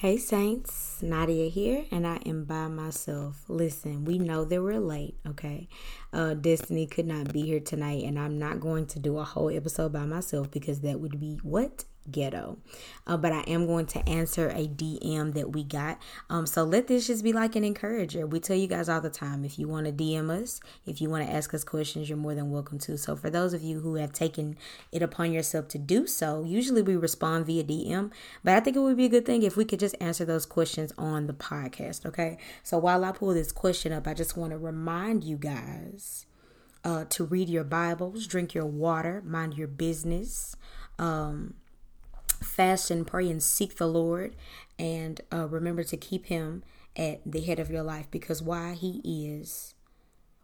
Hey Saints, Nadia here, and I am by myself. Listen, we know that we're late, okay? Uh, Destiny could not be here tonight, and I'm not going to do a whole episode by myself because that would be what? Ghetto. Uh, but I am going to answer a DM that we got. Um, so let this just be like an encourager. We tell you guys all the time if you want to DM us, if you want to ask us questions, you're more than welcome to. So for those of you who have taken it upon yourself to do so, usually we respond via DM. But I think it would be a good thing if we could just answer those questions on the podcast. Okay. So while I pull this question up, I just want to remind you guys. Uh, to read your Bibles, drink your water, mind your business. Um, fast and pray and seek the Lord and uh, remember to keep him at the head of your life because why he is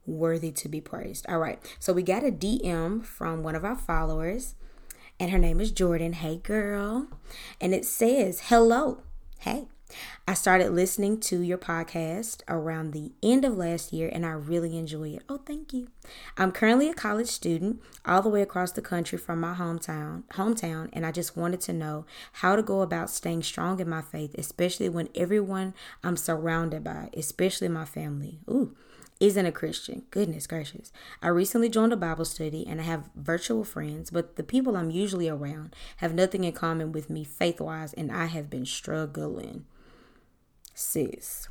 worthy to be praised. All right. So we got a DM from one of our followers and her name is Jordan. Hey girl. And it says, "Hello. Hey. I started listening to your podcast around the end of last year and I really enjoy it. Oh, thank you. I'm currently a college student all the way across the country from my hometown, hometown, and I just wanted to know how to go about staying strong in my faith, especially when everyone I'm surrounded by, especially my family, ooh, isn't a Christian. Goodness gracious. I recently joined a Bible study and I have virtual friends, but the people I'm usually around have nothing in common with me faith wise, and I have been struggling sis.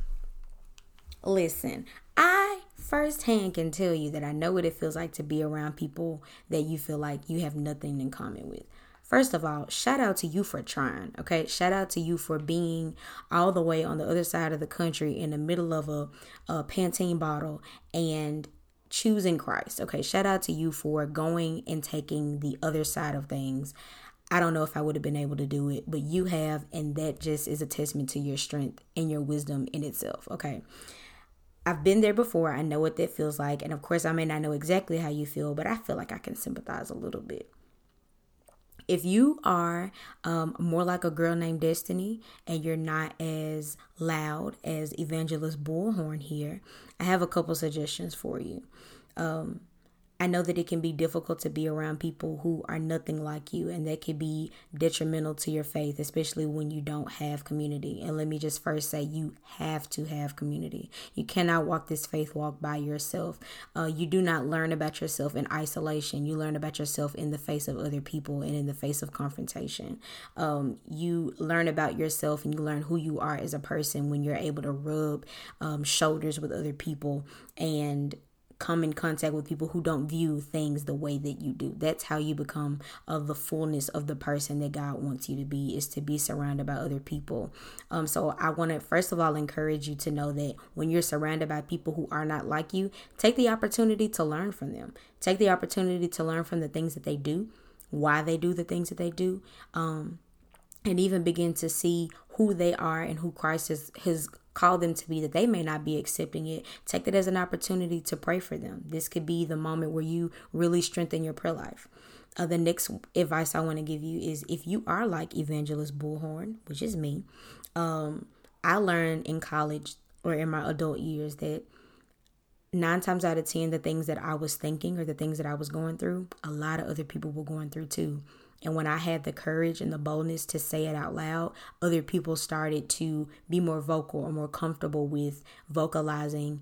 Listen, I firsthand can tell you that I know what it feels like to be around people that you feel like you have nothing in common with. First of all, shout out to you for trying, okay? Shout out to you for being all the way on the other side of the country in the middle of a, a Pantene bottle and choosing Christ, okay? Shout out to you for going and taking the other side of things I don't know if I would have been able to do it, but you have, and that just is a testament to your strength and your wisdom in itself. Okay. I've been there before. I know what that feels like. And of course, I may not know exactly how you feel, but I feel like I can sympathize a little bit. If you are um, more like a girl named Destiny and you're not as loud as Evangelist Bullhorn here, I have a couple suggestions for you. Um, I know that it can be difficult to be around people who are nothing like you, and that can be detrimental to your faith, especially when you don't have community. And let me just first say, you have to have community. You cannot walk this faith walk by yourself. Uh, you do not learn about yourself in isolation. You learn about yourself in the face of other people and in the face of confrontation. Um, you learn about yourself and you learn who you are as a person when you're able to rub um, shoulders with other people and come in contact with people who don't view things the way that you do. That's how you become of the fullness of the person that God wants you to be is to be surrounded by other people. Um so I want to first of all encourage you to know that when you're surrounded by people who are not like you, take the opportunity to learn from them. Take the opportunity to learn from the things that they do, why they do the things that they do. Um and even begin to see who they are and who Christ has, has called them to be that they may not be accepting it. Take that as an opportunity to pray for them. This could be the moment where you really strengthen your prayer life. Uh, the next advice I want to give you is if you are like Evangelist Bullhorn, which is me, um, I learned in college or in my adult years that nine times out of ten, the things that I was thinking or the things that I was going through, a lot of other people were going through too. And when I had the courage and the boldness to say it out loud, other people started to be more vocal or more comfortable with vocalizing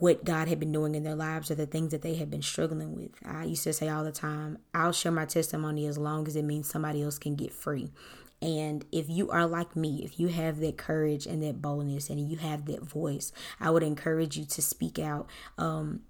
what God had been doing in their lives or the things that they had been struggling with. I used to say all the time, I'll share my testimony as long as it means somebody else can get free. And if you are like me, if you have that courage and that boldness and you have that voice, I would encourage you to speak out. Um,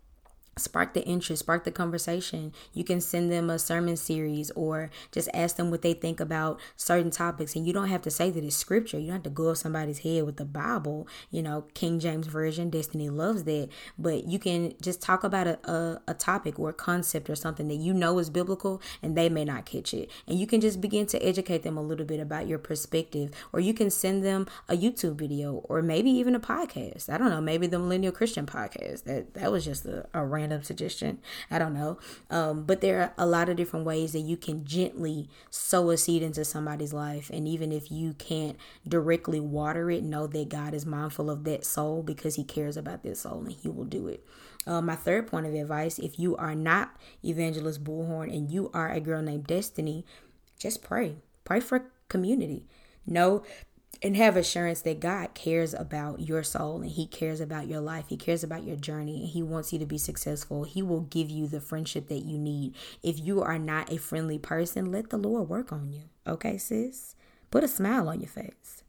spark the interest, spark the conversation. You can send them a sermon series or just ask them what they think about certain topics. And you don't have to say that it's scripture. You don't have to go off somebody's head with the Bible, you know, King James Version, Destiny loves that. But you can just talk about a, a, a topic or a concept or something that you know is biblical and they may not catch it. And you can just begin to educate them a little bit about your perspective. Or you can send them a YouTube video or maybe even a podcast. I don't know, maybe the Millennial Christian podcast. That that was just a, a random random suggestion. I don't know. Um, but there are a lot of different ways that you can gently sow a seed into somebody's life. And even if you can't directly water it, know that God is mindful of that soul because He cares about that soul and He will do it. Uh, my third point of advice if you are not Evangelist Bullhorn and you are a girl named Destiny, just pray. Pray for community. Know and have assurance that God cares about your soul and He cares about your life. He cares about your journey and He wants you to be successful. He will give you the friendship that you need. If you are not a friendly person, let the Lord work on you. Okay, sis? Put a smile on your face.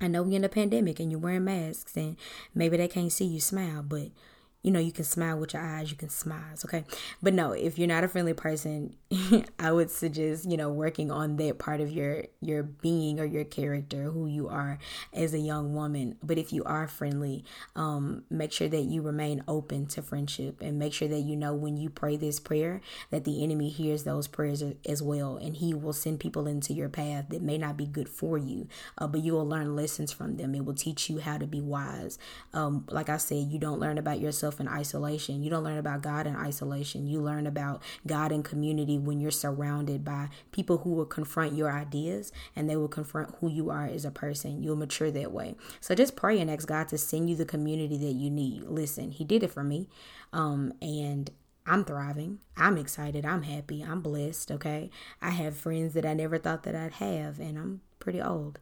I know we're in a pandemic and you're wearing masks and maybe they can't see you smile, but you know, you can smile with your eyes, you can smile, okay? But no, if you're not a friendly person, I would suggest, you know, working on that part of your your being or your character, who you are as a young woman. But if you are friendly, um, make sure that you remain open to friendship and make sure that you know when you pray this prayer that the enemy hears those prayers as well and he will send people into your path that may not be good for you, uh, but you will learn lessons from them. It will teach you how to be wise. Um, like I said, you don't learn about yourself in isolation. You don't learn about God in isolation. You learn about God in community when you're surrounded by people who will confront your ideas and they will confront who you are as a person. You'll mature that way. So just pray and ask God to send you the community that you need. Listen, He did it for me. Um, and I'm thriving. I'm excited. I'm happy. I'm blessed. Okay. I have friends that I never thought that I'd have, and I'm pretty old.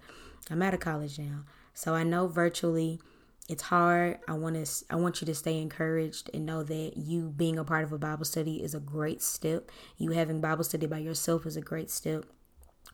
I'm out of college now. So I know virtually it's hard. I want to I want you to stay encouraged and know that you being a part of a Bible study is a great step. You having Bible study by yourself is a great step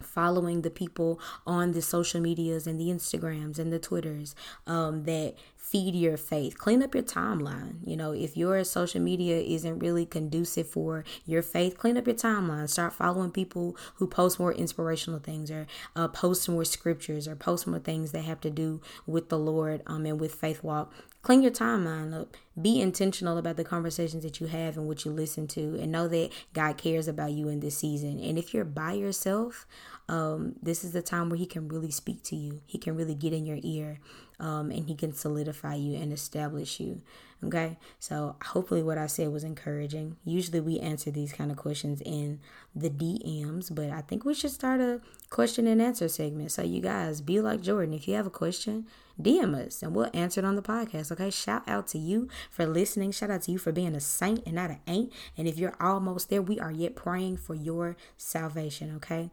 following the people on the social medias and the Instagrams and the Twitters um, that feed your faith. Clean up your timeline. You know, if your social media isn't really conducive for your faith, clean up your timeline. Start following people who post more inspirational things or uh, post more scriptures or post more things that have to do with the Lord um, and with faith walk. Clean your timeline up. Be intentional about the conversations that you have and what you listen to, and know that God cares about you in this season. And if you're by yourself, um, this is the time where He can really speak to you. He can really get in your ear um, and he can solidify you and establish you. Okay, so hopefully what I said was encouraging. Usually we answer these kind of questions in the DMs, but I think we should start a question and answer segment. So you guys be like Jordan. If you have a question, DM us and we'll answer it on the podcast. Okay, shout out to you for listening. Shout out to you for being a saint and not an ain't. And if you're almost there, we are yet praying for your salvation. Okay.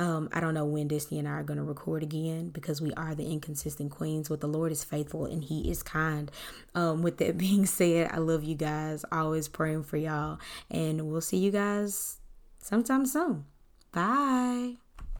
Um, I don't know when Destiny and I are going to record again because we are the inconsistent queens, but the Lord is faithful and He is kind. Um, with that being said, I love you guys. Always praying for y'all. And we'll see you guys sometime soon. Bye.